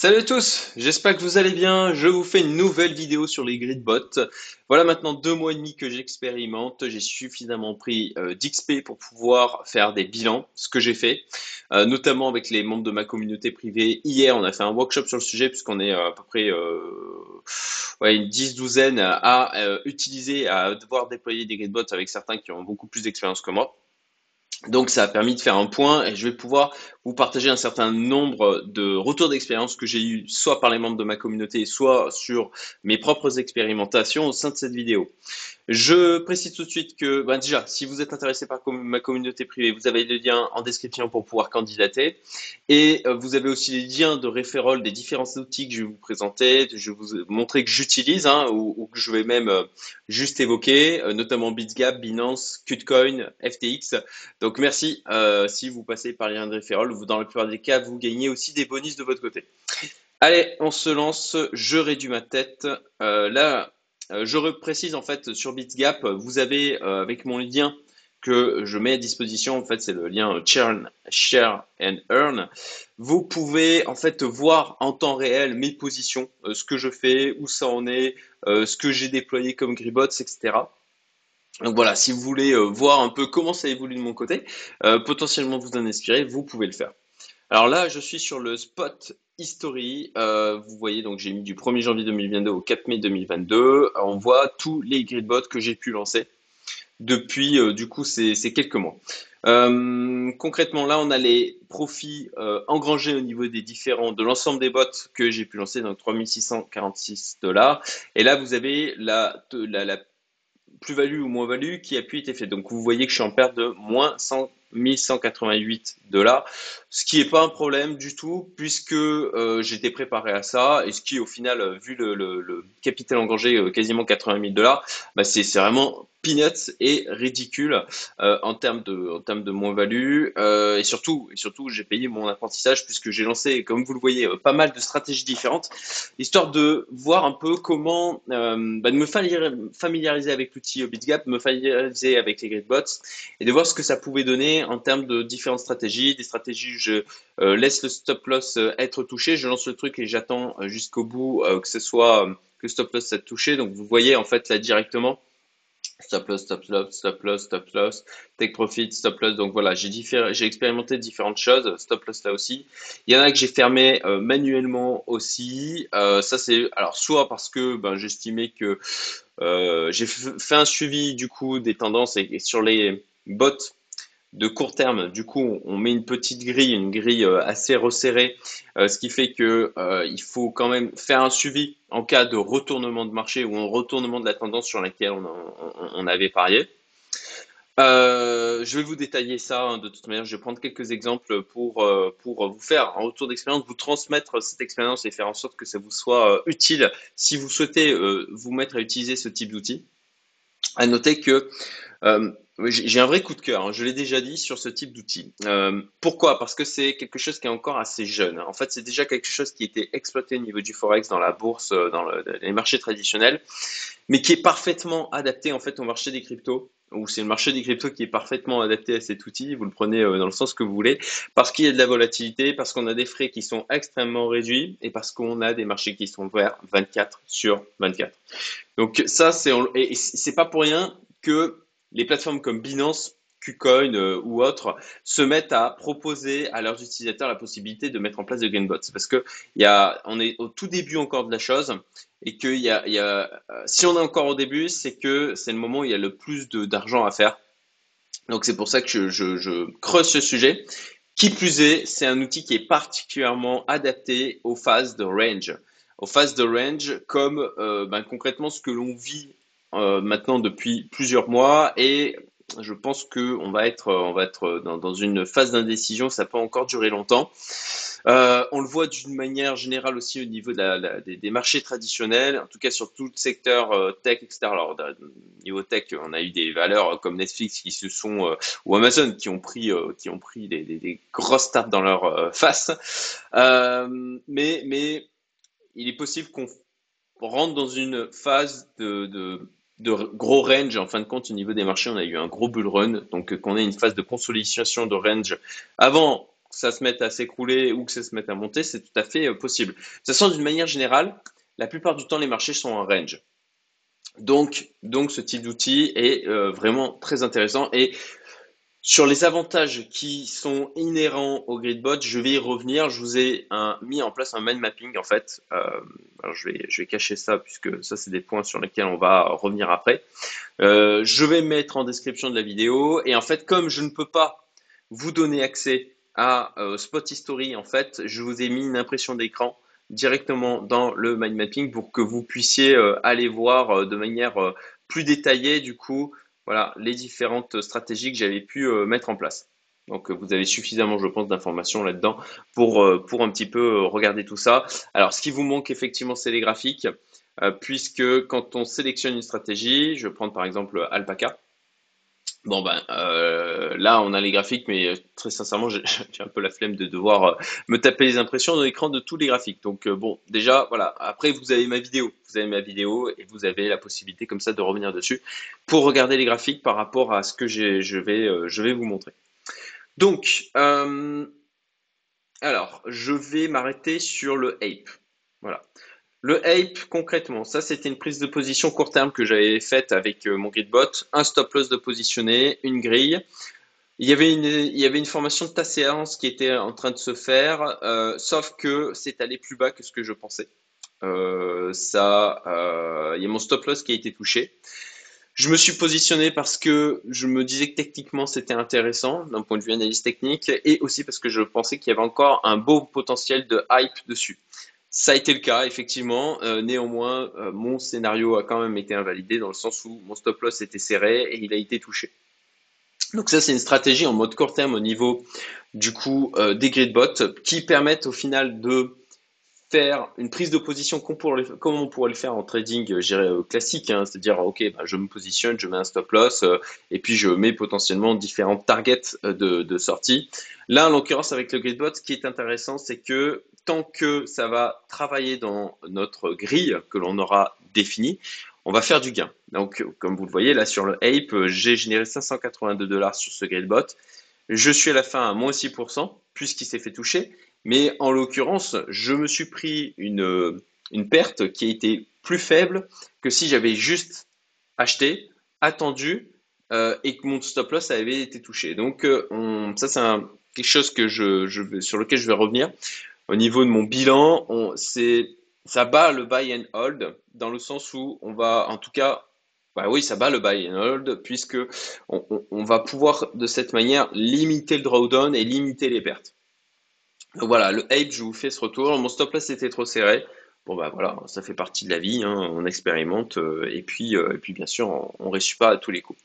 Salut à tous, j'espère que vous allez bien. Je vous fais une nouvelle vidéo sur les gridbots. Voilà maintenant deux mois et demi que j'expérimente. J'ai suffisamment pris euh, d'XP pour pouvoir faire des bilans, ce que j'ai fait, euh, notamment avec les membres de ma communauté privée. Hier, on a fait un workshop sur le sujet puisqu'on est euh, à peu près une dix douzaine à utiliser, à devoir déployer des gridbots avec certains qui ont beaucoup plus d'expérience que moi. Donc ça a permis de faire un point et je vais pouvoir vous partager un certain nombre de retours d'expérience que j'ai eu soit par les membres de ma communauté, soit sur mes propres expérimentations au sein de cette vidéo. Je précise tout de suite que, ben déjà, si vous êtes intéressé par ma communauté privée, vous avez le lien en description pour pouvoir candidater. Et euh, vous avez aussi les liens de référol des différents outils que je vais vous présenter, je vais vous montrer que j'utilise hein, ou, que je vais même euh, juste évoquer, euh, notamment BitsGap, Binance, Qtcoin, FTX. Donc merci si vous passez par les liens de référol. Dans la plupart des cas, vous gagnez aussi des bonus de votre côté. Allez, on se lance. Je réduis ma tête. là, euh, je précise en fait sur BitsGap, vous avez euh, avec mon lien que je mets à disposition, en fait, c'est le lien Share and Earn. Vous pouvez en fait voir en temps réel mes positions, euh, ce que je fais, où ça en est, ce que j'ai déployé comme Gribots, etc. Donc voilà, si vous voulez voir un peu comment ça évolue de mon côté, potentiellement vous en inspirer, vous pouvez le faire. Alors là, je suis sur le spot History, euh, vous voyez, donc j'ai mis du 1er janvier 2022 au 4 mai 2022. On voit tous les gridbots que j'ai pu lancer depuis euh, du coup ces, quelques mois. Euh, concrètement, là, on a les profits engrangés au niveau des différents, de l'ensemble des bots que j'ai pu lancer, donc 3646 dollars. Et là, vous avez la, la plus-value ou moins-value qui a pu être faite. Donc, vous voyez que je suis en perte de moins 100 1188 dollars, ce qui n'est pas un problème du tout puisque euh, j'étais préparé à ça et ce qui au final, vu le, capital engagé euh, quasiment 80 000 dollars, bah c'est vraiment peanuts et ridicule euh, en termes de moins-value et surtout et surtout j'ai payé mon apprentissage puisque j'ai lancé comme vous le voyez pas mal de stratégies différentes histoire de voir un peu comment bah, de me familiariser avec l'outil BitGap, me familiariser avec les gridbots et de voir ce que ça pouvait donner en termes de différentes stratégies, des stratégies où je laisse le stop loss être touché, je lance le truc et j'attends jusqu'au bout que ce soit que le stop loss soit touché. Donc vous voyez en fait là directement stop loss, stop loss, stop loss, stop loss, take profit, stop loss. Donc voilà, j'ai j'ai expérimenté différentes choses, stop loss là aussi. Il y en a que j'ai fermé euh, manuellement aussi. Euh, ça c'est alors soit parce que ben, j'estimais que euh, j'ai fait un suivi du coup des tendances et sur les bots de court terme. Du coup, on met une petite grille, une grille euh, assez resserrée, euh, ce qui fait que euh, il faut quand même faire un suivi en cas de retournement de marché ou un retournement de la tendance sur laquelle on, avait parié. je vais vous détailler ça hein, de toute manière. Je vais prendre quelques exemples pour, vous faire un retour d'expérience, vous transmettre cette expérience et faire en sorte que ça vous soit utile si vous souhaitez vous mettre à utiliser ce type d'outil. À noter que j'ai un vrai coup de cœur, hein. je l'ai déjà dit, sur ce type d'outil. Euh, pourquoi? Parce que c'est quelque chose qui est encore assez jeune. En fait, c'est déjà quelque chose qui été exploité au niveau du forex, dans la bourse, euh, dans les marchés traditionnels, mais qui est parfaitement adapté en fait au marché des cryptos. Ou c'est le marché des cryptos qui est parfaitement adapté à cet outil. Vous le prenez euh, dans le sens que vous voulez, parce qu'il y a de la volatilité, parce qu'on a des frais qui sont extrêmement réduits et parce qu'on a des marchés qui sont ouverts 24 sur 24. Donc ça, c'est et c'est pas pour rien que les plateformes comme Binance, KuCoin euh, ou autres se mettent à proposer à leurs utilisateurs la possibilité de mettre en place des greenbots. Parce que est au tout début encore de la chose et que y a, y a, euh, si on est encore au début, c'est que c'est le moment où il y a le plus d'argent à faire. Donc c'est pour ça que je creuse ce sujet. Qui plus est, c'est un outil qui est particulièrement adapté aux phases de range. Aux phases de range, comme euh, ben, concrètement ce que l'on vit euh, maintenant depuis plusieurs mois et je pense qu'on va être, on va être dans, une phase d'indécision, ça peut encore durer longtemps. Euh, on le voit d'une manière générale aussi au niveau des, marchés traditionnels, en tout cas sur tout le secteur euh, tech, etc. Alors, au niveau tech, on a eu des valeurs comme Netflix qui se sont, ou Amazon qui ont pris, qui ont pris des, grosses tartes dans leur face. mais, mais il est possible qu'on rentre dans une phase de gros range. En fin de compte, au niveau des marchés, on a eu un gros bull run. Donc, qu'on ait une phase de consolidation de range avant ça se mette à s'écrouler ou que ça se mette à monter, c'est tout à fait possible. De toute façon, d'une manière générale, la plupart du temps, les marchés sont en range. Donc, donc ce type d'outil est vraiment très intéressant. Et sur les avantages qui sont inhérents au Gridbot, je vais y revenir. Je vous ai mis en place un mind mapping en fait. Euh, alors je vais, je vais cacher ça puisque ça c'est des points sur lesquels on va revenir après. Euh, je vais mettre en description de la vidéo et en fait comme je ne peux pas vous donner accès à euh, Spot History en fait, je vous ai mis une impression d'écran directement dans le mind mapping pour que vous puissiez aller voir de manière plus détaillée du coup voilà les différentes stratégies que j'avais pu euh, mettre en place. Donc vous avez suffisamment, je pense, d'informations là-dedans pour, euh, pour un petit peu euh, regarder tout ça. Alors ce qui vous manque effectivement, c'est les graphiques, puisque quand on sélectionne une stratégie, je vais prendre par exemple Alpaca, Bon ben euh, là on a les graphiques mais euh, très sincèrement j'ai un peu la flemme de devoir euh, me taper les impressions dans l'écran de tous les graphiques. Donc bon déjà voilà. Après vous avez ma vidéo. Vous avez ma vidéo et vous avez la possibilité comme ça de revenir dessus pour regarder les graphiques par rapport à ce que je vais je vais vous montrer. Donc alors je vais m'arrêter sur le ape. Voilà le ape, concrètement, ça c'était une prise de position court terme que j'avais faite avec euh, mon gridbot, un stop loss de positionner, une grille. Il y avait une, il y avait une formation de tasséance qui était en train de se faire, euh, sauf que c'est allé plus bas que ce que je pensais. Euh, ça, il y a mon stop loss qui a été touché. Je me suis positionné parce que je me disais que techniquement c'était intéressant d'un point de vue analyse technique et aussi parce que je pensais qu'il y avait encore un beau potentiel de hype dessus. Ça a été le cas, effectivement. Euh, néanmoins, euh, mon scénario a quand même été invalidé dans le sens où mon stop loss était serré et il a été touché. Donc ça, c'est une stratégie en mode court terme au niveau du coup euh, des gridbots qui permettent au final de faire une prise de position comme, on pourrait le faire en trading classique, hein. c'est-à-dire ok, bah, je me positionne, je mets un stop loss et puis je mets potentiellement différentes targets de, de sortie. Là, en l'occurrence, avec le gridbot, ce qui est intéressant, c'est que tant que ça va travailler dans notre grille que l'on aura définie, on va faire du gain. Donc, comme vous le voyez là sur le Ape, j'ai généré 582 dollars sur ce bot. Je suis à la fin à moins 6% puisqu'il s'est fait toucher. Mais en l'occurrence, je me suis pris une, une perte qui a été plus faible que si j'avais juste acheté, attendu euh, et que mon stop loss avait été touché. Donc, euh, ça, c'est quelque chose que je, sur lequel je vais revenir au niveau de mon bilan, on, ça bat le buy and hold dans le sens où on va, en tout cas, bah oui, ça bat le buy and hold puisque on, va pouvoir de cette manière limiter le drawdown et limiter les pertes. Donc voilà, le Ape, je vous fais ce retour. Mon stop loss était trop serré. Bon bah voilà, ça fait partie de la vie, hein, on expérimente euh, et puis euh, et puis bien sûr on, ne réussit pas à tous les coups.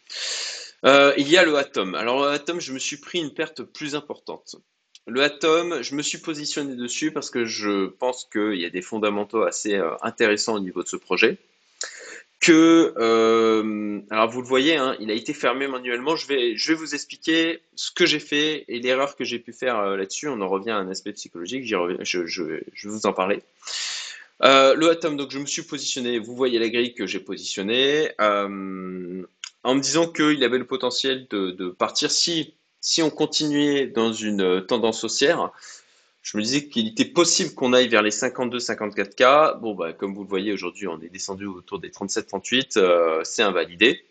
Euh, il y a le Atom. Alors le Atom, je me suis pris une perte plus importante. Le Atom, je me suis positionné dessus parce que je pense qu'il y a des fondamentaux assez euh, intéressants au niveau de ce projet. Que, euh, alors vous le voyez, hein, il a été fermé manuellement. Je vais, je vais vous expliquer ce que j'ai fait et l'erreur que j'ai pu faire euh, là-dessus. On en revient à un aspect psychologique. Je, je, vais vous en parler. le Atom, donc je me suis positionné. Vous voyez la grille que j'ai positionnée en me disant qu'il avait le potentiel de partir si si on continuait dans une euh, tendance haussière, je me disais qu'il était possible qu'on aille vers les 52-54K. Bon, bah, comme vous le voyez, aujourd'hui, on est descendu autour des 37-38. Euh, c'est invalidé.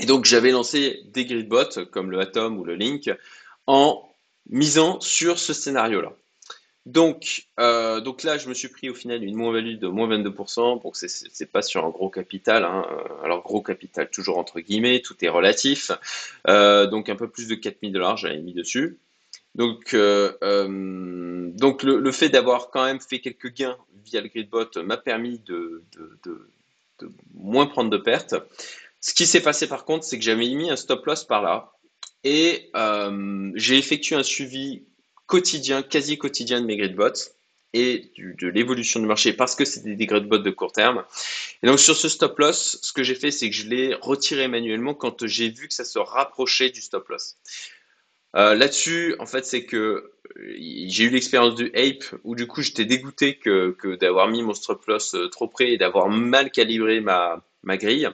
Et donc, j'avais lancé des gridbots comme le Atom ou le Link en misant sur ce scénario-là. Donc, euh, donc là, je me suis pris au final une moins-value de moins 22%. Donc, c'est pas sur un gros capital. Hein. Alors, gros capital, toujours entre guillemets, tout est relatif. Euh, donc, un peu plus de 4000 dollars, j'avais mis dessus. Donc, euh, donc le, fait d'avoir quand même fait quelques gains via le gridbot m'a permis de, de, moins prendre de pertes. Ce qui s'est passé par contre, c'est que j'avais mis un stop loss par là et j'ai effectué un suivi quotidien, quasi quotidien de mes gridbots et de l'évolution du marché parce que c'est des gridbots de court terme. Et donc sur ce stop loss, ce que j'ai fait, c'est que je l'ai retiré manuellement quand j'ai vu que ça se rapprochait du stop loss. Euh, là-dessus, en fait, c'est que euh, j'ai eu l'expérience du Ape où du coup j'étais dégoûté que, d'avoir mis mon stop loss euh, trop près et d'avoir mal calibré ma grille.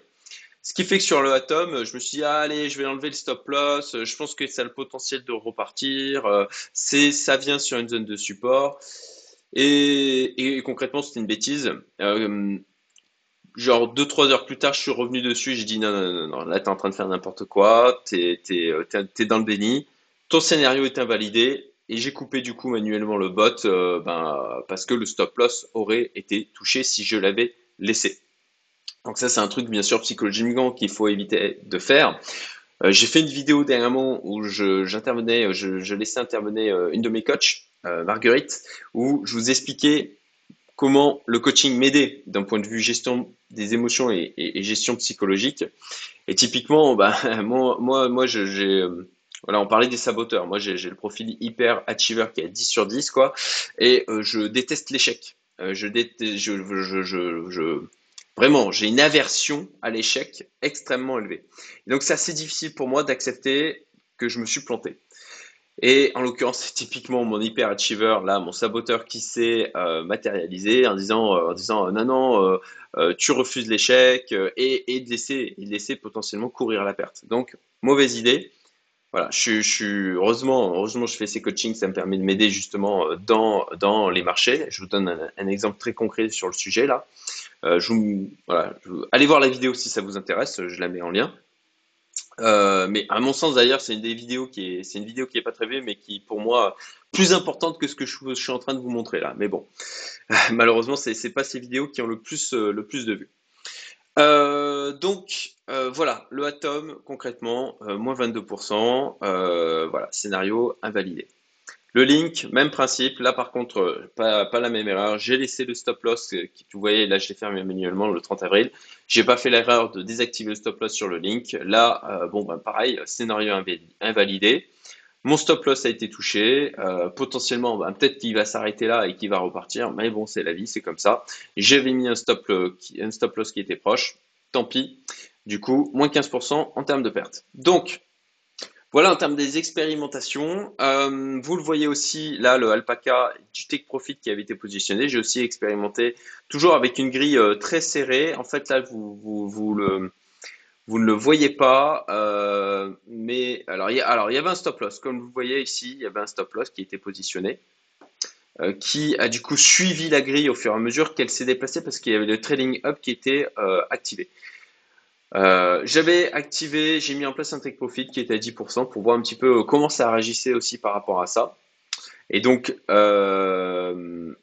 Ce qui fait que sur le Atom, je me suis dit, allez, je vais enlever le stop loss. Je pense que ça a le potentiel de repartir. C'est, ça vient sur une zone de support. Et, concrètement, c'était une bêtise. Euh, genre 2-3 heures plus tard, je suis revenu dessus. J'ai dit non, non, non, non, là, t'es en train de faire n'importe quoi. T'es, t'es, t'es, dans le déni. Ton scénario est invalidé. Et j'ai coupé du coup manuellement le bot euh, ben, parce que le stop loss aurait été touché si je l'avais laissé. Donc ça, c'est un truc bien sûr psychologiquement qu'il faut éviter de faire. Euh, j'ai fait une vidéo dernièrement où j'intervenais, je, je laissais intervenir une de mes coachs euh, Marguerite, où je vous expliquais comment le coaching m'aidait d'un point de vue gestion des émotions et, gestion psychologique. Et typiquement, bah, moi, moi, moi j'ai, euh, voilà, on parlait des saboteurs. Moi, j'ai, le profil hyper achiever qui est 10 sur 10, quoi. Et euh, je déteste l'échec. je, vraiment, j'ai une aversion à l'échec extrêmement élevée. donc, c'est assez difficile pour moi d'accepter que je me suis planté. Et en l'occurrence, c'est typiquement mon hyperachiever, là, mon saboteur qui s'est euh, matérialisé en disant, euh, en disant euh, non, non, tu refuses l'échec et, et de laisser, potentiellement courir la perte. Donc, mauvaise idée. Voilà, je, je, heureusement, heureusement, je fais ces coachings, ça me permet de m'aider justement dans, dans les marchés. Je vous donne un, exemple très concret sur le sujet là. Voilà, allez voir la vidéo si ça vous intéresse, je la mets en lien. Euh, mais à mon sens d'ailleurs, c'est une des vidéos qui est, c'est une vidéo qui est pas très vue, mais qui pour moi plus importante que ce que je, suis en train de vous montrer là. Mais bon, malheureusement, c'est, c'est pas ces vidéos qui ont le plus, euh, le plus de vues. Euh, donc voilà, le Atom concrètement, moins 22%, voilà, scénario invalidé. Le link, même principe. Là, par contre, pas, pas la même erreur. J'ai laissé le stop loss. Euh, qui, vous voyez, là, je l'ai fermé manuellement le 30 avril. J'ai pas fait l'erreur de désactiver le stop loss sur le link. Là, euh, bon, ben, pareil, scénario invalidé. Mon stop loss a été touché. Euh, potentiellement, ben, peut-être qu'il va s'arrêter là et qu'il va repartir. Mais bon, c'est la vie, c'est comme ça. J'avais mis un stop, un stop loss qui était proche. Tant pis. Du coup, moins 15% en termes de perte. Donc, voilà en termes des expérimentations. Euh, vous le voyez aussi, là, le alpaca du Take Profit qui avait été positionné. J'ai aussi expérimenté, toujours avec une grille euh, très serrée. En fait, là, vous, vous, vous, vous ne le voyez pas. Euh, mais alors il, y alors, il y avait un stop loss. Comme vous voyez ici, il y avait un stop loss qui était positionné. qui a du coup suivi la grille au fur et à mesure qu'elle s'est déplacée parce qu'il y avait le trading up qui était activé. Euh, j'avais activé, j'ai mis en place un take profit qui était à 10% pour voir un petit peu comment ça réagissait aussi par rapport à ça. Et donc, euh,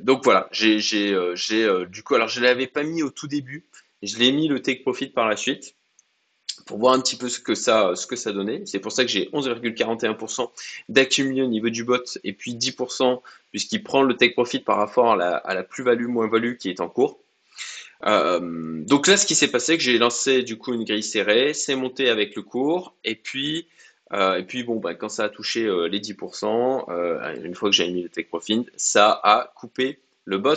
donc voilà, j'ai, euh, j'ai du coup, alors je l'avais pas mis au tout début, je l'ai mis le take profit par la suite pour voir un petit peu ce que ça, ce que ça donnait. C'est pour ça que j'ai 11,41% d'accumulé au niveau du bot et puis 10% puisqu'il prend le take profit par rapport à la, à la plus-value, moins-value qui est en cours. Euh, donc là, ce qui s'est passé, que j'ai lancé du coup une grille serrée, c'est monté avec le cours, et puis euh, et puis bon, bah, quand ça a touché euh, les 10%, une fois que j'ai mis le take profit, ça a coupé le bot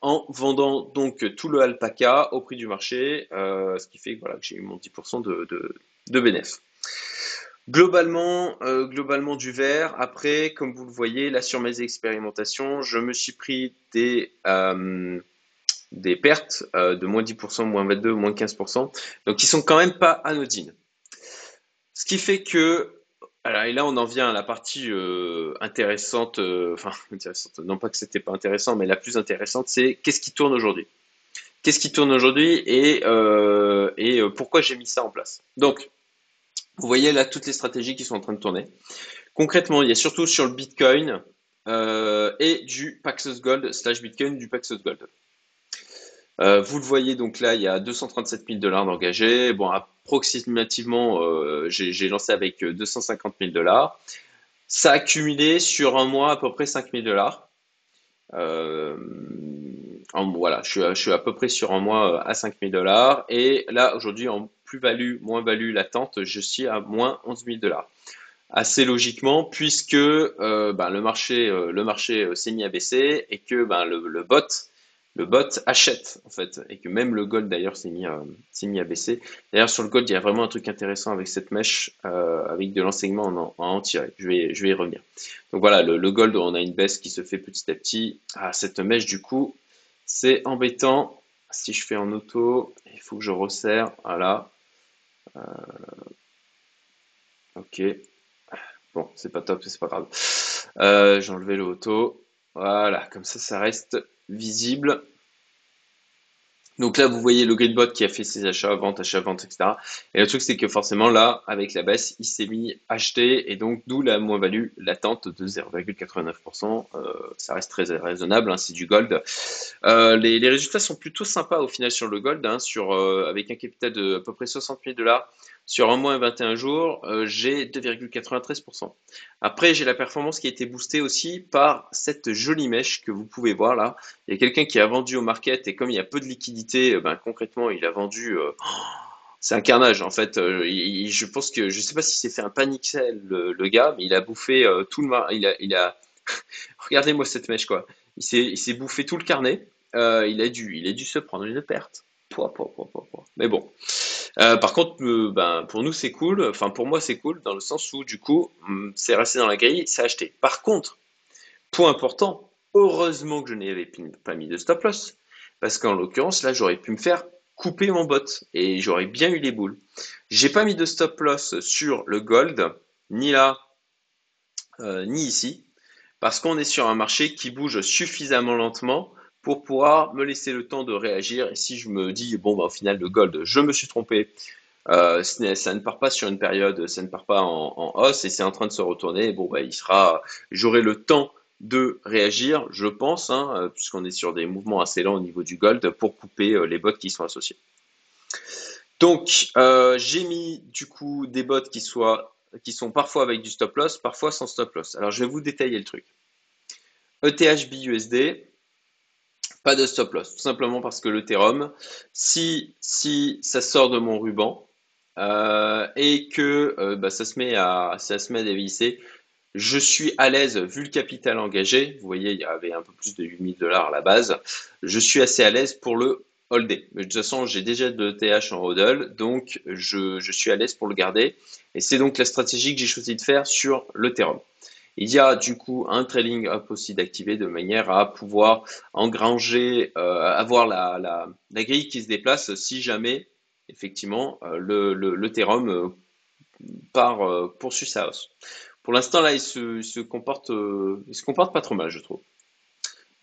en vendant donc tout le alpaca au prix du marché, ce qui fait que j'ai eu mon 10% de, de, de bénéfice. Globalement, globalement du vert. Après, comme vous le voyez, là sur mes expérimentations, je me suis pris des, des pertes euh, de moins 10%, moins 22%, moins 15%. Donc, ils sont quand même pas anodines. Ce qui fait que, et là, on en vient à la partie euh, intéressante, euh, enfin, intéressante, non pas que c'était pas intéressant, mais la plus intéressante, c'est qu'est-ce qui tourne aujourd'hui? Qu'est-ce qui tourne aujourd'hui et, et pourquoi j'ai mis ça en place? Donc, vous voyez là toutes les stratégies qui sont en train de tourner. Concrètement, il y a surtout sur le Bitcoin et du Paxos Gold slash Bitcoin du Paxos Gold. Euh, vous le voyez, donc là, il y a 237 000 dollars d'engagés. Bon, approximativement, euh, j'ai lancé avec 250 000 dollars. Ça a cumulé sur un mois à peu près 5 000 dollars. Euh, voilà, je suis, à, peu près sur un mois à 5 000 dollars. Et là, aujourd'hui, en plus-value, moins-value latente, je suis à moins 11 000 dollars. Assez logiquement, puisque ben, le marché, marché s'est mis à baisser et que ben, le bot le bot achète en fait et que même le gold d'ailleurs s'est mis, mis à baisser. D'ailleurs sur le gold il y a vraiment un truc intéressant avec cette mèche euh, avec de l'enseignement en, en tirer. Je vais, je vais y revenir. Donc voilà le, gold on a une baisse qui se fait petit à petit. Ah, cette mèche du coup c'est embêtant. Si je fais en auto il faut que je resserre. Voilà. ok. Bon, c'est pas top, c'est pas grave. Euh, le auto. Voilà, comme ça, ça reste visible. Donc là, vous voyez le gridbot qui a fait ses achats, vente, achats, vente, etc. Et le truc, c'est que forcément, là, avec la baisse, il s'est mis acheter et donc d'où la moins-value latente de 0,89%. Euh, ça reste très raisonnable, hein, c'est du gold. Euh, les, résultats sont plutôt sympas au final sur le gold, hein, euh, avec un capital de à peu près 60 000 dollars. Sur un mois et 21 jours, euh, j'ai 2,93%. Après, j'ai la performance qui a été boostée aussi par cette jolie mèche que vous pouvez voir là. Il y a quelqu'un qui a vendu au market et comme il y a peu de liquidité, euh, ben, concrètement, il a vendu. Euh, c'est un carnage en fait. je pense que je sais pas si c'est fait un panic sell le, gars, mais il a bouffé tout le mar il a, il a... regardez-moi cette mèche quoi. Il s'est bouffé tout le carnet. il a dû il a dû se prendre une perte. Mais bon. Euh, par contre, euh, ben, pour nous, c'est cool. Enfin, pour moi, c'est cool dans le sens où, du coup, hum, c'est resté dans la grille, c'est acheté. Par contre, point important, heureusement que je n'avais pas mis de stop loss. Parce qu'en l'occurrence, là, j'aurais pu me faire couper mon bot et j'aurais bien eu les boules. J'ai pas mis de stop loss sur le gold, ni là, euh, ni ici, parce qu'on est sur un marché qui bouge suffisamment lentement pour pouvoir me laisser le temps de réagir. Et si je me dis, bon, bah, au final, le gold, je me suis trompé, euh, ça ne part pas sur une période, ça ne part pas en, hausse et c'est en train de se retourner, bon, bah, il sera, j'aurai le temps de réagir, je pense, hein, euh, puisqu'on est sur des mouvements assez lents au niveau du gold, pour couper euh, les bots qui sont associés. Donc, j'ai mis du coup des bots qui, sont parfois avec du stop loss, parfois sans stop loss. Alors, je vais vous détailler le truc. ETH BUSD, pas de stop loss, tout simplement parce que l'Ethereum, si, si ça sort de mon ruban euh, et que euh, bah, ça, se met à, ça se met à dévisser, je suis à l'aise, vu le capital engagé, vous voyez, il y avait un peu plus de 8000 dollars à la base, je suis assez à l'aise pour le holder. Mais de toute façon, j'ai déjà de TH en hodl, donc je, je suis à l'aise pour le garder. Et c'est donc la stratégie que j'ai choisi de faire sur l'Ethereum. Il y a du coup un trailing up aussi d'activer de manière à pouvoir engranger, euh, avoir la, la, grille qui se déplace si jamais effectivement euh, le, le, euh, part, poursuit sa hausse. Pour l'instant là, il se, se comporte, il se comporte pas trop mal, je trouve.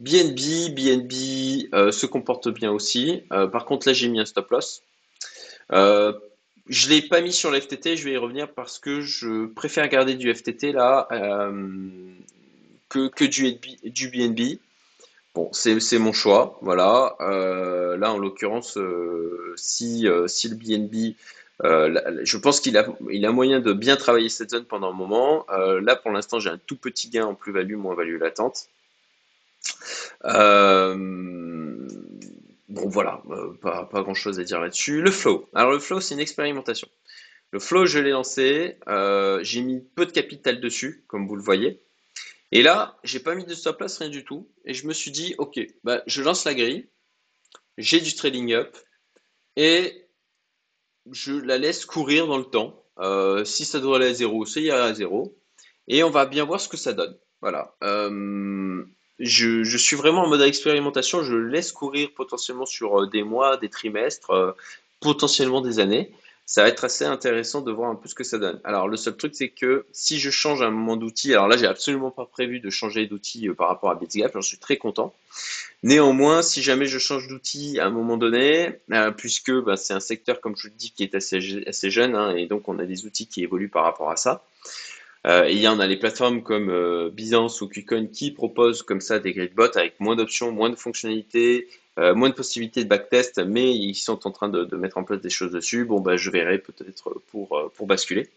BNB, BNB se comporte bien aussi. par contre, là, j'ai mis un stop loss. Je l'ai pas mis sur l'FTT, je vais y revenir parce que je préfère garder du FTT là euh, que, que du, du BNB. Bon, c'est mon choix, voilà. Euh, là, en l'occurrence, euh, si, si le BNB, je pense qu'il a, il a moyen de bien travailler cette zone pendant un moment. là, pour l'instant, j'ai un tout petit gain en plus-value, moins-value latente. Bon voilà, euh, pas, grand chose à dire là-dessus. Le flow. Alors le flow, c'est une expérimentation. Le flow, je l'ai lancé, euh, j'ai mis peu de capital dessus, comme vous le voyez. Et là, j'ai pas mis de stop loss, rien du tout. Et je me suis dit, ok, bah, je lance la grille, j'ai du trading up, et je la laisse courir dans le temps. Euh, si ça doit aller à zéro, ira à zéro. Et on va bien voir ce que ça donne. Voilà je, suis vraiment en mode expérimentation. Je laisse courir potentiellement sur euh, des mois, des trimestres, euh, potentiellement des années. Ça va être assez intéressant de voir un peu ce que ça donne. Alors, le seul truc, c'est que si je change un moment d'outil, alors là, j'ai absolument pas prévu de changer d'outil euh, par rapport à BitGap, j'en suis très content. Néanmoins, si jamais je change d'outil à un moment donné, puisque bah, c'est un secteur, comme je vous le dis, qui est assez, assez jeune, hein, et donc on a des outils qui évoluent par rapport à ça, euh, il y en a les plateformes comme euh, Byzance ou KuCoin qui proposent comme ça des grid bots avec moins d'options, moins de fonctionnalités, euh, moins de possibilités de backtest, mais ils sont en train de, mettre en place des choses dessus. Bon, bah, je verrai peut-être pour, pour basculer.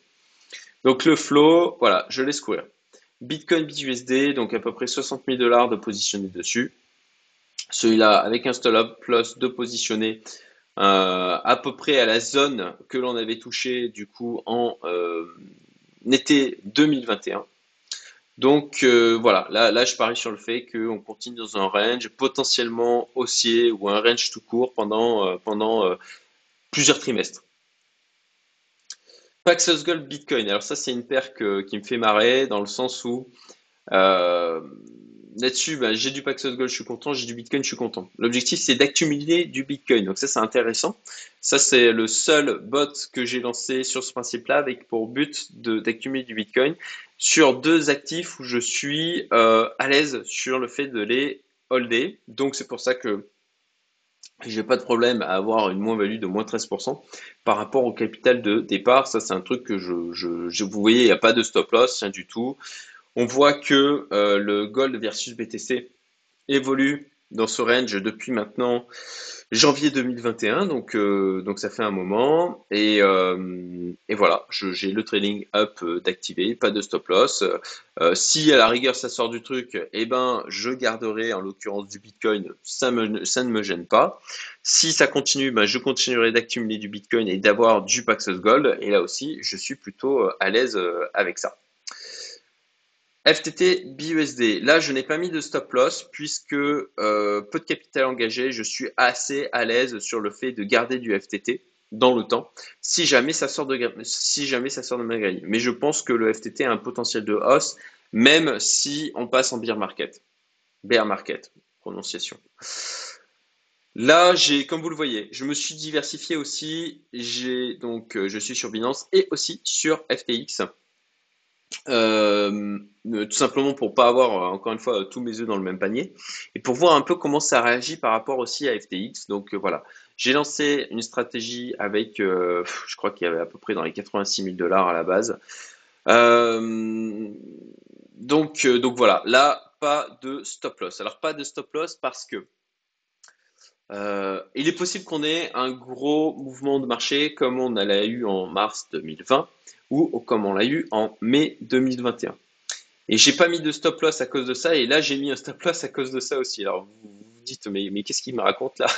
Donc le flow, voilà, je laisse courir. Bitcoin BUSD, donc à peu près 60 000 dollars de positionner dessus. Celui-là, avec un stop plus de positionner à peu près à la zone que l'on avait touché du coup en été 2021. Donc euh, voilà, là, là je parie sur le fait qu'on continue dans un range potentiellement haussier ou un range tout court pendant, euh, euh, plusieurs trimestres. Paxos Gold Bitcoin, alors ça c'est une paire qui me fait marrer dans le sens où là-dessus, bah, j'ai du Paxos Gold, je suis content, j'ai du Bitcoin, je suis content. L'objectif, c'est d'accumuler du Bitcoin. Donc ça, c'est intéressant. Ça, c'est le seul bot que j'ai lancé sur ce principe-là avec pour but d'accumuler du Bitcoin sur deux actifs où je suis euh, à l'aise sur le fait de les holder. Donc c'est pour ça que j'ai pas de problème à avoir une moins-value de moins 13% par rapport au capital de départ. Ça, c'est un truc que je, je, vous voyez, il n'y a pas de stop loss, rien du tout. On voit que euh, le gold versus BTC évolue dans ce range depuis maintenant janvier 2021, donc, euh, donc ça fait un moment. Et, euh, et voilà, j'ai le trading up d'activer, pas de stop loss. si à la rigueur ça sort du truc, eh ben, je garderai en l'occurrence du Bitcoin, ça, me, ça ne me gêne pas. Si ça continue, ben, je continuerai d'accumuler du Bitcoin et d'avoir du Paxos Gold. Et là aussi, je suis plutôt à l'aise avec ça. FTT BUSD. Là, je n'ai pas mis de stop loss puisque euh, peu de capital engagé. Je suis assez à l'aise sur le fait de garder du FTT dans le temps si jamais ça sort de, si ma grille. Mais je pense que le FTT a un potentiel de hausse même si on passe en bear market. Bear market, prononciation. Là, j'ai, comme vous le voyez, je me suis diversifié aussi. J'ai donc, euh, je suis sur Binance et aussi sur FTX. Euh, tout simplement pour pas avoir euh, encore une fois tous mes œufs dans le même panier et pour voir un peu comment ça réagit par rapport aussi à FTX. Donc euh, voilà, j'ai lancé une stratégie avec, je crois qu'il y avait à peu près dans les 86 000 dollars à la base. donc donc voilà, là pas de stop loss. Alors pas de stop loss parce que il est possible qu'on ait un gros mouvement de marché comme on l'a eu en mars 2020 ou comme on l'a eu en mai 2021. Et j'ai pas mis de stop loss à cause de ça, et là j'ai mis un stop loss à cause de ça aussi. Alors vous vous dites, mais, mais qu'est-ce qu'il me raconte là?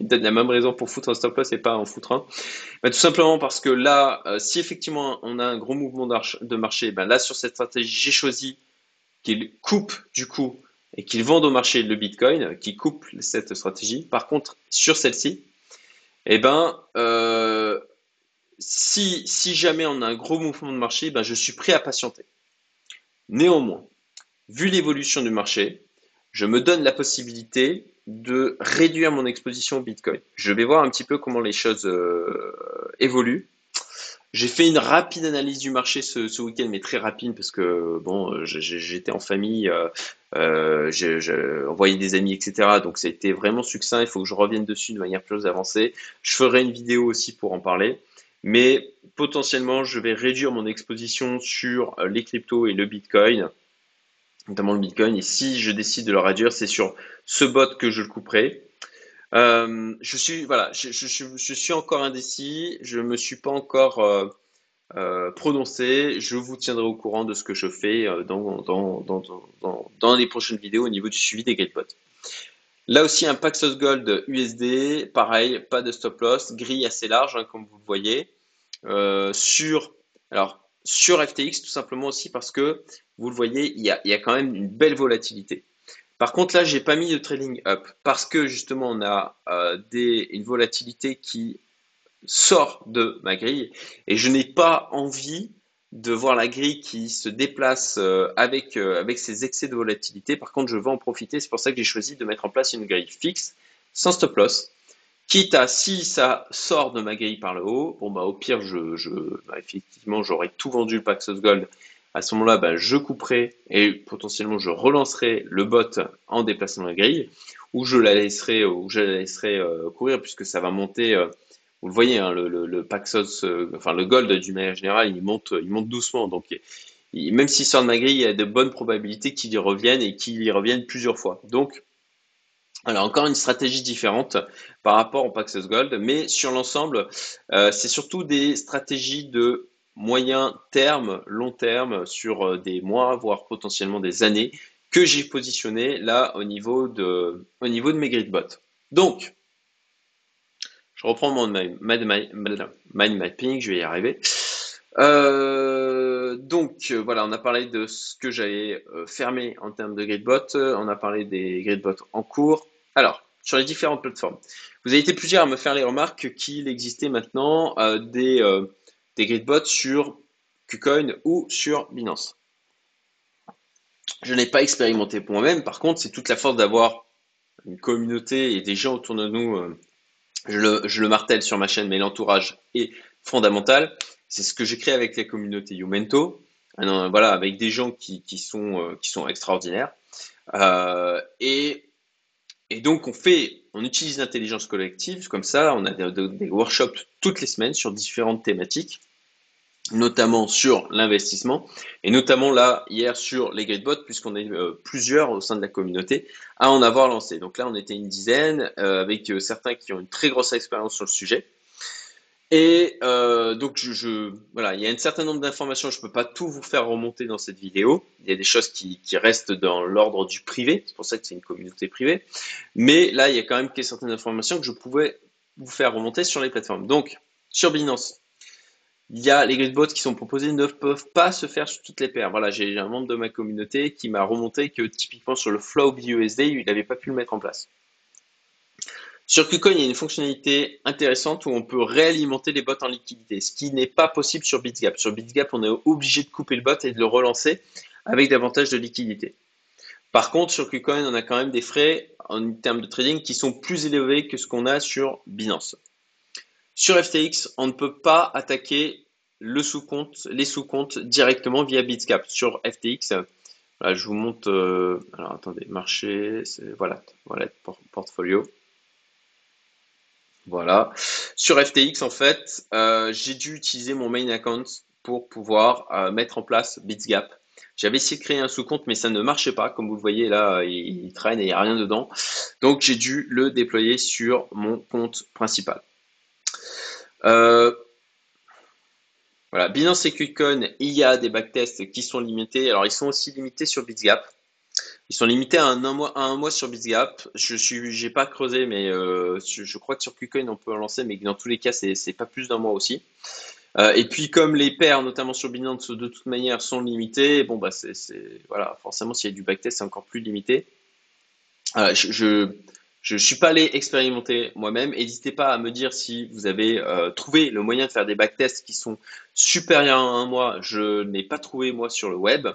Il donne la même raison pour foutre un stop loss et pas en foutre un. Ben, tout simplement parce que là, euh, si effectivement on a un gros mouvement de marché, ben là sur cette stratégie, j'ai choisi qu'il coupe du coup et qu'il vende au marché le Bitcoin, qui coupe cette stratégie. Par contre, sur celle-ci, eh ben, euh, si, jamais on a un gros mouvement de marché, ben je suis prêt à patienter. Néanmoins, vu l'évolution du marché, je me donne la possibilité de réduire mon exposition au Bitcoin. Je vais voir un petit peu comment les choses euh, évoluent. J'ai fait une rapide analyse du marché ce, week-end, mais très rapide parce que bon, j'étais en famille, euh, euh j'ai envoyé des amis, etc. Donc ça a été vraiment succinct. Il faut que je revienne dessus de manière plus avancée. Je ferai une vidéo aussi pour en parler mais potentiellement, je vais réduire mon exposition sur euh, les cryptos et le Bitcoin, notamment le Bitcoin. Et si je décide de le réduire, c'est sur ce bot que je le couperai. Euh, je suis voilà, je, suis encore indécis. Je me suis pas encore euh, prononcé. Je vous tiendrai au courant de ce que je fais dans, dans, les prochaines vidéos au niveau du suivi des bots. Là aussi, un Paxos Gold USD, pareil, pas de stop loss, grille assez large, hein, comme vous le voyez. Euh, sur, alors, FTX, tout simplement aussi parce que, vous le voyez, il y a, quand même une belle volatilité. Par contre, là, j'ai pas mis de trading up parce que justement, on a euh, des, une volatilité qui sort de ma grille et je n'ai pas envie de voir la grille qui se déplace euh, avec, euh, avec ces excès de volatilité. Par contre, je veux en profiter. C'est pour ça que j'ai choisi de mettre en place une grille fixe, sans stop loss. Quitte à, si ça sort de ma grille par le haut, bon, bah, au pire, je, je bah, effectivement, j'aurais tout vendu le Paxos Gold. À ce moment-là, bah, je couperai et potentiellement je relancerai le bot en déplaçant la grille, ou je la laisserai, ou je la laisserai euh, courir puisque ça va monter vous le voyez, hein, le, le, Paxos, euh, enfin le Gold d'une manière générale, il monte, il monte doucement. Donc, même s'il sort de ma grille, il y a de bonnes probabilités qu'il y revienne et qu'il y revienne plusieurs fois. Donc, alors encore une stratégie différente par rapport au Paxos Gold, mais sur l'ensemble, euh, c'est surtout des stratégies de moyen terme, long terme, sur euh, des mois, voire potentiellement des années, que j'ai positionné là au niveau de, au niveau de mes grid bots. Donc, je reprends mon mind, mapping, je vais y arriver. Euh, donc voilà, on a parlé de ce que j'avais euh, fermé en termes de gridbot, on a parlé des gridbots en cours. Alors, sur les différentes plateformes, vous avez été plusieurs à me faire les remarques qu'il existait maintenant euh, des, des gridbots sur KuCoin ou sur Binance. Je n'ai pas expérimenté pour moi-même. Par contre, c'est toute la force d'avoir une communauté et des gens autour de nous. Je, le, je le martèle sur ma chaîne, mais l'entourage est fondamental. C'est ce que j'ai créé avec la communauté Youmento. voilà, avec des gens qui, euh, sont extraordinaires. Euh, et, donc, on fait, on utilise l'intelligence collective comme ça. On a des workshops toutes les semaines sur différentes thématiques notamment sur l'investissement, et notamment là, hier, sur les gridbots, puisqu'on est euh, plusieurs au sein de la communauté à en avoir lancé. Donc là, on était une dizaine, euh, avec euh, certains qui ont une très grosse expérience sur le sujet. Et donc, je, voilà, il y a un certain nombre d'informations, je ne peux pas tout vous faire remonter dans cette vidéo. Il y a des choses qui, qui restent dans l'ordre du privé, c'est pour ça que c'est une communauté privée. Mais là, il y a quand même certaines informations que je pouvais vous faire remonter sur les plateformes. Donc, sur Binance, il y a les gridbots qui sont proposés ne peuvent pas se faire sur toutes les paires. Voilà, j'ai un membre de ma communauté qui m'a remonté que typiquement sur le flow BUSD, il n'avait pas pu le mettre en place. Sur KuCoin, il y a une fonctionnalité intéressante où on peut réalimenter les bots en liquidité, ce qui n'est pas possible sur BitGap. Sur BitGap, on est obligé de couper le bot et de le relancer avec davantage de liquidité. Par contre, sur KuCoin, on a quand même des frais en termes de trading qui sont plus élevés que ce qu'on a sur Binance. Sur FTX, on ne peut pas attaquer les sous-comptes directement via Bitscap. Sur FTX, je vous montre. Euh, alors attendez, marché, voilà, voilà portfolio. Voilà. Sur FTX, en fait, euh, j'ai dû utiliser mon main account pour pouvoir euh, mettre en place Bitsgap. J'avais essayé de créer un sous-compte, mais ça ne marchait pas. Comme vous le voyez là, il traîne et il n'y a rien dedans. Donc j'ai dû le déployer sur mon compte principal. Euh, voilà, Binance et KuCoin, il y a des backtests qui sont limités. Alors, ils sont aussi limités sur BitsGap. Ils sont limités à un, mois, sur BitsGap. Je suis, pas creusé, mais euh, je crois que sur KuCoin on peut en lancer, mais dans tous les cas, c'est, c'est pas plus d'un mois aussi. Euh, et puis, comme les paires, notamment sur Binance, de toute manière, sont limitées, bon bah c'est, voilà, forcément, s'il y a du backtest, c'est encore plus limité. je je ne suis pas allé expérimenter moi-même. N'hésitez pas à me dire si vous avez euh, trouvé le moyen de faire des backtests qui sont supérieurs à un mois. Je n'ai pas trouvé moi sur le web.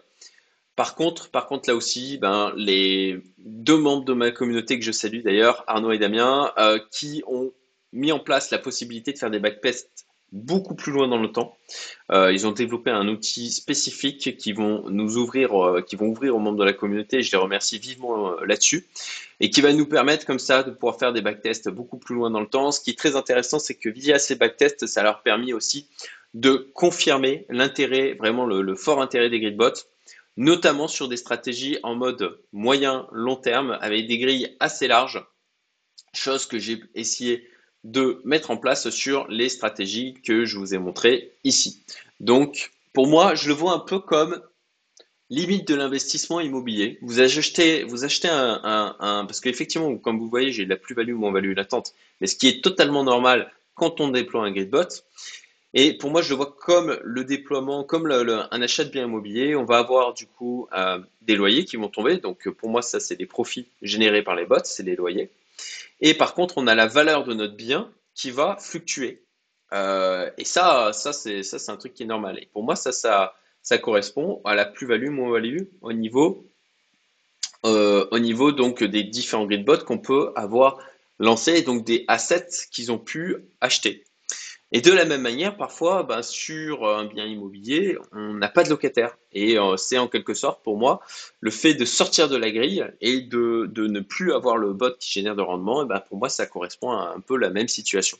Par contre, par contre là aussi, ben, les deux membres de ma communauté que je salue d'ailleurs, Arnaud et Damien, euh, qui ont mis en place la possibilité de faire des backtests beaucoup plus loin dans le temps. Euh, ils ont développé un outil spécifique qui vont nous ouvrir, euh, qui vont ouvrir aux membres de la communauté. Je les remercie vivement euh, là-dessus et qui va nous permettre comme ça de pouvoir faire des backtests beaucoup plus loin dans le temps. Ce qui est très intéressant, c'est que via ces backtests, ça leur permet aussi de confirmer l'intérêt, vraiment le, fort intérêt des gridbots, notamment sur des stratégies en mode moyen, long terme, avec des grilles assez larges, chose que j'ai essayé de mettre en place sur les stratégies que je vous ai montrées ici. Donc, pour moi, je le vois un peu comme limite de l'investissement immobilier. Vous achetez, vous un, parce qu'effectivement, comme vous voyez, j'ai de la plus-value ou moins-value latente, mais ce qui est totalement normal quand on déploie un gridbot. Et pour moi, je le vois comme le déploiement, comme un achat de biens immobiliers. On va avoir du coup euh, des loyers qui vont tomber. Donc pour moi, ça, c'est des profits générés par les bots, c'est des loyers. Et par contre, on a la valeur de notre bien qui va fluctuer. Euh, et ça, c'est un truc qui est normal. Et pour moi, ça, ça, correspond à la plus-value, moins-value au niveau, euh, au niveau donc des différents gridbots qu'on peut avoir lancés, donc des assets qu'ils ont pu acheter. Et de la même manière, parfois, ben, sur un bien immobilier, on n'a pas de locataire. Et euh, c'est en quelque sorte, pour moi, le fait de sortir de la grille et de, ne plus avoir le bot qui génère de rendement, et ben, pour moi, ça correspond à un peu la même situation.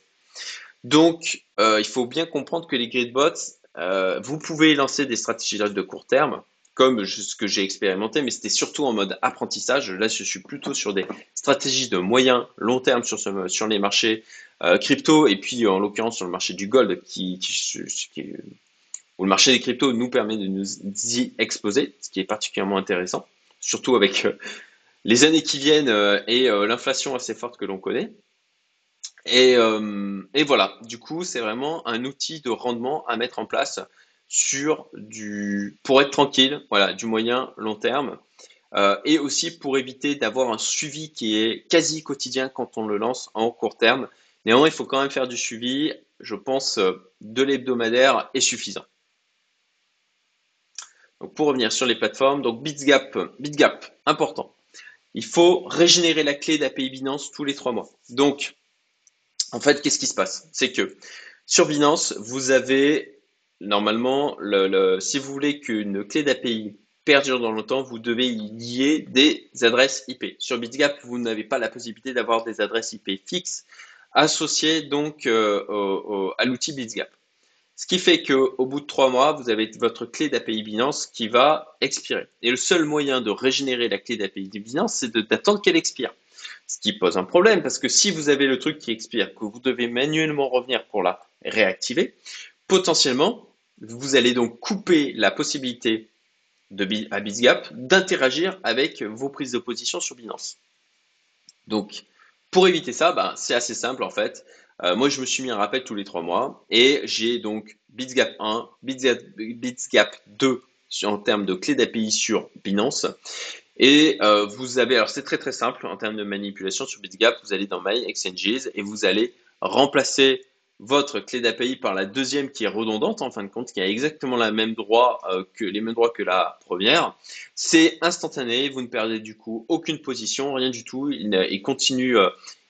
Donc, euh, il faut bien comprendre que les gridbots, euh, vous pouvez lancer des stratégies de court terme, comme ce que j'ai expérimenté, mais c'était surtout en mode apprentissage. Là, je suis plutôt sur des stratégies de moyen, long terme sur, sur les marchés euh, crypto, et puis en l'occurrence sur le marché du gold, qui, où le marché des cryptos nous permet de nous y exposer, ce qui est particulièrement intéressant, surtout avec euh, les années qui viennent euh, et l'inflation assez forte que l'on connaît. Et, et, voilà, du coup, c'est vraiment un outil de rendement à mettre en place sur du, pour être tranquille, voilà, du moyen long terme. et aussi pour éviter d'avoir un suivi qui est quasi quotidien quand on le lance en court terme Néanmoins, il faut quand même faire du suivi. Je pense euh, de l'hebdomadaire est suffisant. Pour revenir sur les plateformes, donc BitGap, BitGap, important. Il faut régénérer la clé d'API Binance tous les trois mois. Donc, en fait, qu'est-ce qui se passe? C'est que sur Binance, vous avez normalement, le, si vous voulez qu'une clé d'API perdure dans le temps, vous devez y lier des adresses IP. Sur BitGap, vous n'avez pas la possibilité d'avoir des adresses IP fixes associées donc euh, à l'outil BitGap. Ce qui fait qu'au bout de trois mois, vous avez votre clé d'API Binance qui va expirer. Et le seul moyen de régénérer la clé d'API Binance, c'est d'attendre qu'elle expire. Ce qui pose un problème parce que si vous avez le truc qui expire, que vous devez manuellement revenir pour la réactiver, potentiellement, vous allez donc couper la possibilité de, à BitGap d'interagir avec vos prises de position sur Binance. Donc, pour éviter ça, ben, c'est assez simple en fait. Euh, moi, je me suis mis un rappel tous les trois mois et j'ai donc BitsGap 1, BitsGap, 2 en termes de clé d'API sur Binance. Et euh, vous avez, alors c'est très très simple en termes de manipulation sur BitsGap, vous allez dans My Exchanges et vous allez remplacer votre clé d'API par la deuxième qui est redondante en fin de compte, qui a exactement même droit, euh, que, les mêmes droits que la première. C'est instantané, vous ne perdez du coup aucune position, rien du tout. Il, continue,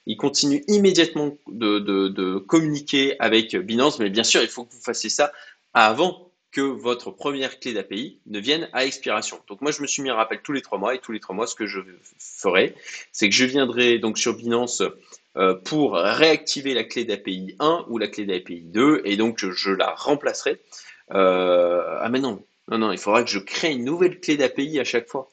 il continue immédiatement de, communiquer avec Binance, mais bien sûr, il faut que vous fassiez ça avant que votre première clé d'API ne vienne à expiration. Donc moi, je me suis mis un rappel tous les trois mois et tous les trois mois, ce que je ferai, c'est que je viendrai donc sur Binance euh, pour réactiver la clé d'API 1 ou la clé d'API 2 et donc je, la remplacerai. Euh, ah mais non, non, non, il faudra que je crée une nouvelle clé d'API à chaque fois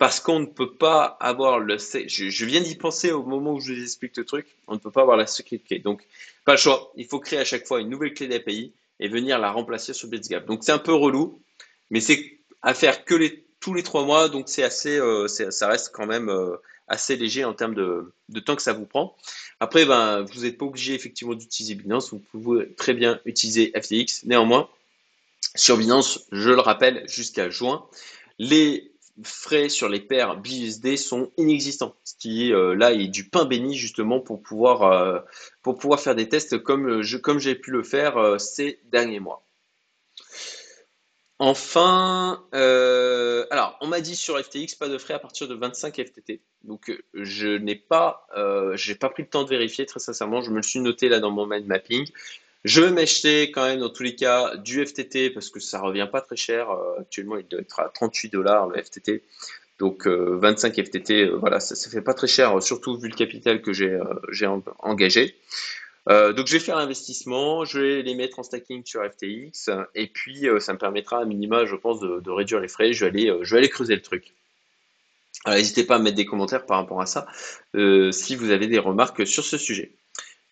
parce qu'on ne peut pas avoir le. Je, viens d'y penser au moment où je vous explique le truc. On ne peut pas avoir la secret clé. Donc, pas le choix. Il faut créer à chaque fois une nouvelle clé d'API et venir la remplacer sur BitsGap. Donc, c'est un peu relou, mais c'est à faire que tous les trois mois. Donc, c'est assez, euh, ça reste quand même euh, assez léger en termes de, temps que ça vous prend. Après, ben, vous n'êtes pas obligé effectivement d'utiliser Binance. Vous pouvez très bien utiliser FTX. Néanmoins, sur Binance, je le rappelle, jusqu'à juin, les frais sur les paires BUSD sont inexistants. Ce qui euh, là est du pain béni justement pour pouvoir, euh, faire des tests comme, je, comme j'ai pu le faire euh, ces derniers mois. Enfin, alors on m'a dit sur FTX pas de frais à partir de 25 FTT. Donc je n'ai pas, j'ai pas pris le temps de vérifier très sincèrement. Je me le suis noté là dans mon mind mapping. Je vais m'acheter quand même dans tous les cas du FTT parce que ça revient pas très cher. Euh, actuellement, il doit être à 38 dollars le FTT. Donc 25 euh, FTT, euh, voilà, ça ne fait pas très cher, surtout vu le capital que j'ai engagé. Donc je vais faire l'investissement, je vais les mettre en stacking sur FTX et puis ça me permettra à minima, je pense, de, réduire les frais. Je vais aller, je vais aller creuser le truc. N'hésitez pas à mettre des commentaires par rapport à ça si vous avez des remarques sur ce sujet.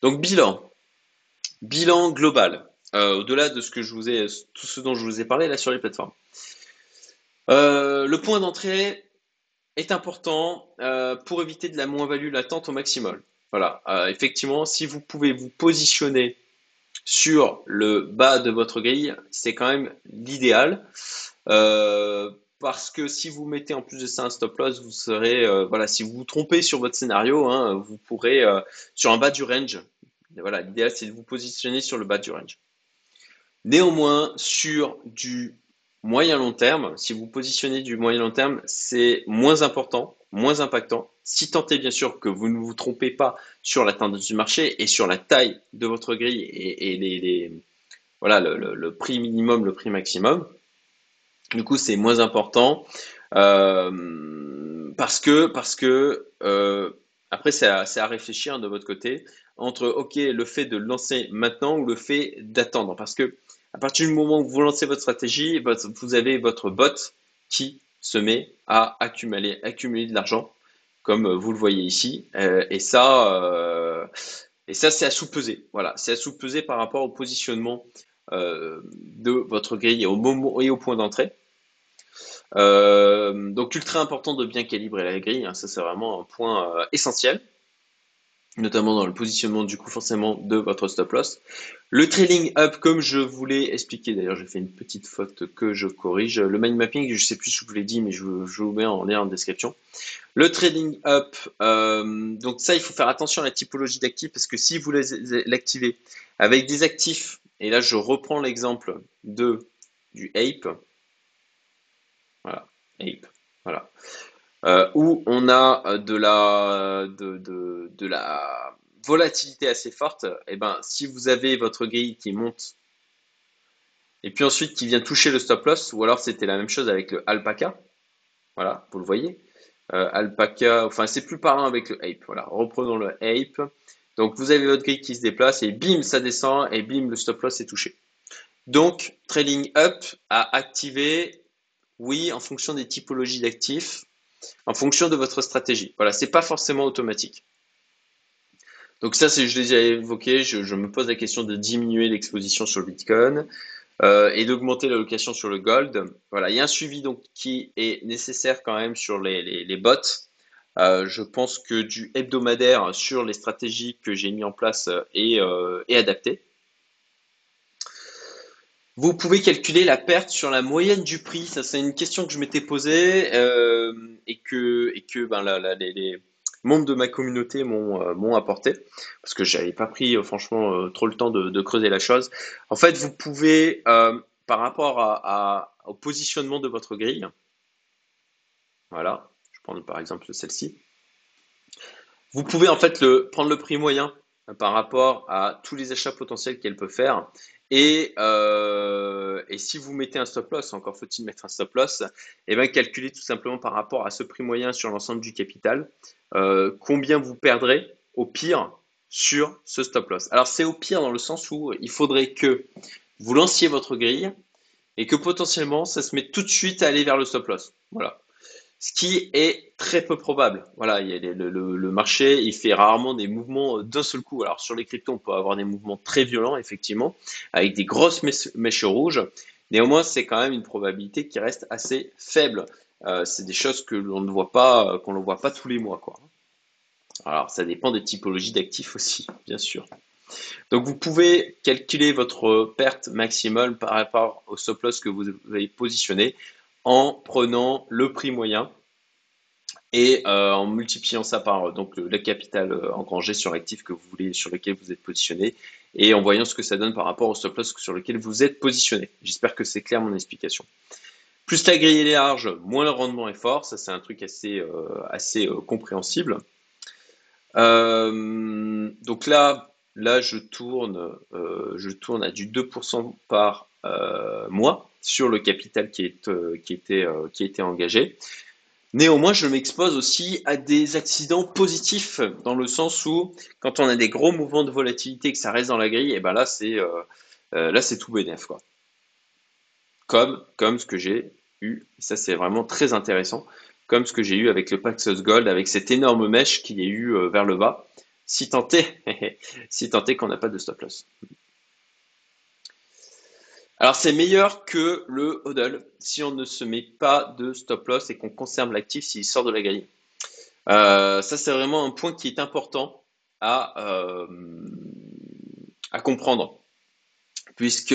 Donc bilan, Bilan global, euh, au-delà de ce que je vous ai, tout ce dont je vous ai parlé là sur les plateformes. Euh, le point d'entrée est important euh, pour éviter de la moins-value latente au maximum. Voilà, effectivement, si vous pouvez vous positionner sur le bas de votre grille, c'est quand même l'idéal. parce que si vous mettez en plus de ça un stop loss, vous serez, voilà, si vous vous trompez sur votre scénario, hein, vous pourrez, sur un bas du range, voilà, l'idéal, c'est de vous positionner sur le bas du range. Néanmoins, sur du moyen long terme, si vous positionnez du moyen long terme, c'est moins important, moins impactant. Si tant est bien sûr que vous ne vous trompez pas sur la tendance du marché et sur la taille de votre grille et, les, voilà, le, prix minimum, le prix maximum. Du coup, c'est moins important euh, parce que, parce que euh, après, c'est à, réfléchir de votre côté entre OK, le fait de lancer maintenant ou le fait d'attendre. Parce que à partir du moment où vous lancez votre stratégie, vous avez votre bot qui se met à accumuler, accumuler de l'argent, comme vous le voyez ici. Euh, et ça, euh, et ça c'est à sous-peser. Voilà, c'est à sous-peser par rapport au positionnement euh, de votre grille au moment et au point d'entrée. donc ultra important de bien calibrer la grille, hein. ça c'est vraiment un point essentiel notamment dans le positionnement du coup forcément de votre stop loss. Le trailing up, comme je voulais expliquer, d'ailleurs j'ai fait une petite faute que je corrige. Le mind mapping, je sais plus si je vous l'ai dit, mais je, vous mets en lien en description. Le trading up, euh, donc ça il faut faire attention à la typologie d'actifs parce que si vous l'activez avec des actifs, et là je reprends l'exemple de du Ape, Ape. Voilà. Euh, où on a de la, de, la volatilité assez forte, eh ben, si vous avez votre grille qui monte et puis ensuite qui vient toucher le stop loss, ou alors c'était la même chose avec le alpaca, voilà, vous le voyez, euh, alpaca, enfin c'est plus parlant avec le ape, voilà, reprenons le ape, donc vous avez votre grille qui se déplace et bim, ça descend et bim, le stop loss est touché. Donc, trailing up à activer, oui, en fonction des typologies d'actifs, en fonction de votre stratégie. Voilà, c'est pas forcément automatique. Donc ça, je l'ai déjà évoqué, je, me pose la question de diminuer l'exposition sur le Bitcoin euh, et d'augmenter l'allocation sur le gold. Voilà, il y a un suivi donc qui est nécessaire quand même sur les, bots. Euh, je pense que du hebdomadaire sur les stratégies que j'ai mis en place est, euh, est adapté. Vous pouvez calculer la perte sur la moyenne du prix. Ça, c'est une question que je m'étais posée et que, et que ben, les, membres de ma communauté euh, m'ont apporté parce que j'avais pas pris euh, franchement euh, trop le temps de, creuser la chose. En fait, vous pouvez par rapport au positionnement de votre grille, voilà, je prends par exemple celle-ci. Vous pouvez en fait prendre le prix moyen par rapport à tous les achats potentiels qu'elle peut faire et, euh, et, si vous mettez un stop loss, encore faut-il mettre un stop loss, et eh bien calculez tout simplement par rapport à ce prix moyen sur l'ensemble du capital, euh, combien vous perdrez au pire sur ce stop loss. Alors c'est au pire dans le sens où il faudrait que vous lanciez votre grille et que potentiellement ça se met tout de suite à aller vers le stop loss. Voilà ce qui est très peu probable. Voilà, le, marché, il fait rarement des mouvements d'un seul coup. Alors sur les cryptos, on peut avoir des mouvements très violents, effectivement, avec des grosses mèches rouges. Néanmoins, c'est quand même une probabilité qui reste assez faible. Euh, c'est des choses que l'on ne voit pas, qu'on ne voit pas tous les mois, quoi. Alors, ça dépend des typologies d'actifs aussi, bien sûr. Donc, vous pouvez calculer votre perte maximum par rapport au stop loss que vous avez positionné en prenant le prix moyen et euh, en multipliant ça par donc le, capital euh, engrangé sur l'actif que vous voulez, sur lequel vous êtes positionné, et en voyant ce que ça donne par rapport au stop loss sur lequel vous êtes positionné. J'espère que c'est clair mon explication. Plus la grille est large, moins le rendement est fort. Ça, c'est un truc assez, euh, assez compréhensible. donc là, là, je tourne, je tourne à du 2% par mois sur le capital qui, est, euh, euh, qui était engagé. Néanmoins, je m'expose aussi à des accidents positifs, dans le sens où, quand on a des gros mouvements de volatilité et que ça reste dans la grille, et eh ben là, c'est euh, là, c'est tout bénef. Comme, ce que j'ai eu, ça c'est vraiment très intéressant, comme ce que j'ai eu avec le Paxos Gold, avec cette énorme mèche qu'il y a eu vers le bas, si tenté, si tenté qu'on n'a pas de stop loss. Alors c'est meilleur que le hodl si on ne se met pas de stop loss et qu'on conserve l'actif s'il sort de la grille. Euh, ça c'est vraiment un point qui est important à, euh, à comprendre. Puisque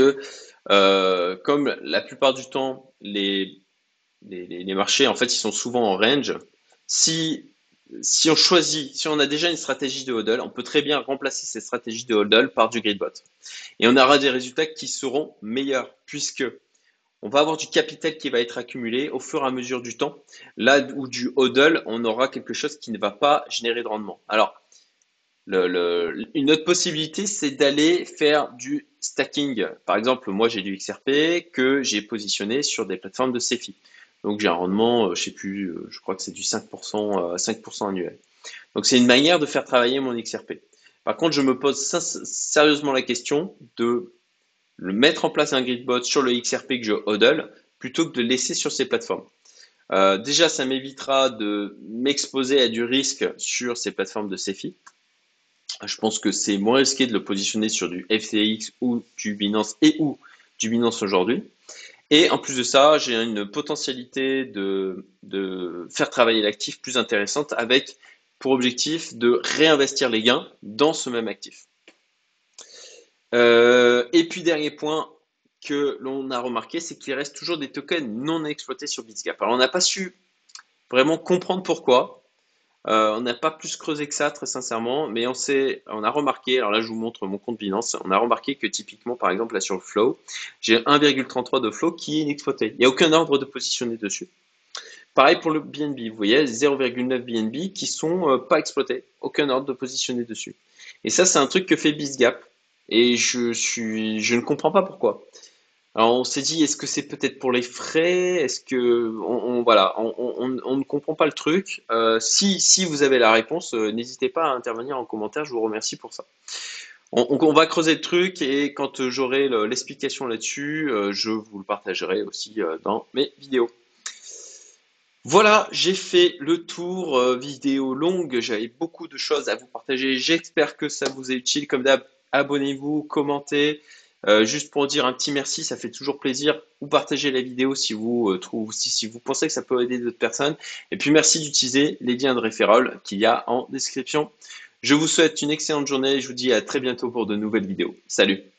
euh, comme la plupart du temps les, les, les, marchés en fait ils sont souvent en range, si si on choisit, si on a déjà une stratégie de hodl, on peut très bien remplacer cette stratégie de hodl par du gridbot. Et on aura des résultats qui seront meilleurs, puisque on va avoir du capital qui va être accumulé au fur et à mesure du temps. Là où du hodl, on aura quelque chose qui ne va pas générer de rendement. Alors, une autre possibilité, c'est d'aller faire du stacking. Par exemple, moi, j'ai du XRP que j'ai positionné sur des plateformes de CeFi. Donc j'ai un rendement, euh, je sais plus, euh, je crois que c'est du 5%, 5% euh, annuel. Donc c'est une manière de faire travailler mon XRP. Par contre, je me pose sérieusement la question de le mettre en place un gridbot sur le XRP que je hodl plutôt que de le laisser sur ces plateformes. déjà, ça m'évitera de m'exposer à du risque sur ces plateformes de CeFi. Je pense que c'est moins risqué de le positionner sur du FTX ou du Binance et ou du Binance aujourd'hui. Et en plus de ça, j'ai une potentialité de, faire travailler l'actif plus intéressante avec pour objectif de réinvestir les gains dans ce même actif. Euh, et puis dernier point que l'on a remarqué, c'est qu'il reste toujours des tokens non exploités sur Bitsgap. Alors on n'a pas su vraiment comprendre pourquoi. Euh, on n'a pas plus creusé que ça, très sincèrement, mais on, on a remarqué, alors là je vous montre mon compte Binance, on a remarqué que typiquement, par exemple, là sur le flow, j'ai 1,33 de flow qui est inexploité. Il n'y a aucun ordre de positionner dessus. Pareil pour le BNB, vous voyez, 0,9 BNB qui sont euh, pas exploités, aucun ordre de positionner dessus. Et ça, c'est un truc que fait BizGap, et je, suis, je ne comprends pas pourquoi. Alors on s'est dit, est-ce que c'est peut-être pour les frais? Est-ce que on, voilà, on, ne comprend pas le truc. Euh, si, si vous avez la réponse, euh, n'hésitez pas à intervenir en commentaire. Je vous remercie pour ça. On, va creuser le truc et quand j'aurai l'explication là-dessus, je vous le partagerai aussi dans mes vidéos. Voilà, j'ai fait le tour euh, vidéo longue. J'avais beaucoup de choses à vous partager. J'espère que ça vous est utile. Comme d'hab, abonnez-vous, commentez. Euh, juste pour dire un petit merci, ça fait toujours plaisir. Ou partagez la vidéo si vous euh, trouvez, si, vous pensez que ça peut aider d'autres personnes. Et puis merci d'utiliser les liens de référol qu'il y a en description. Je vous souhaite une excellente journée. Je vous dis à très bientôt pour de nouvelles vidéos. Salut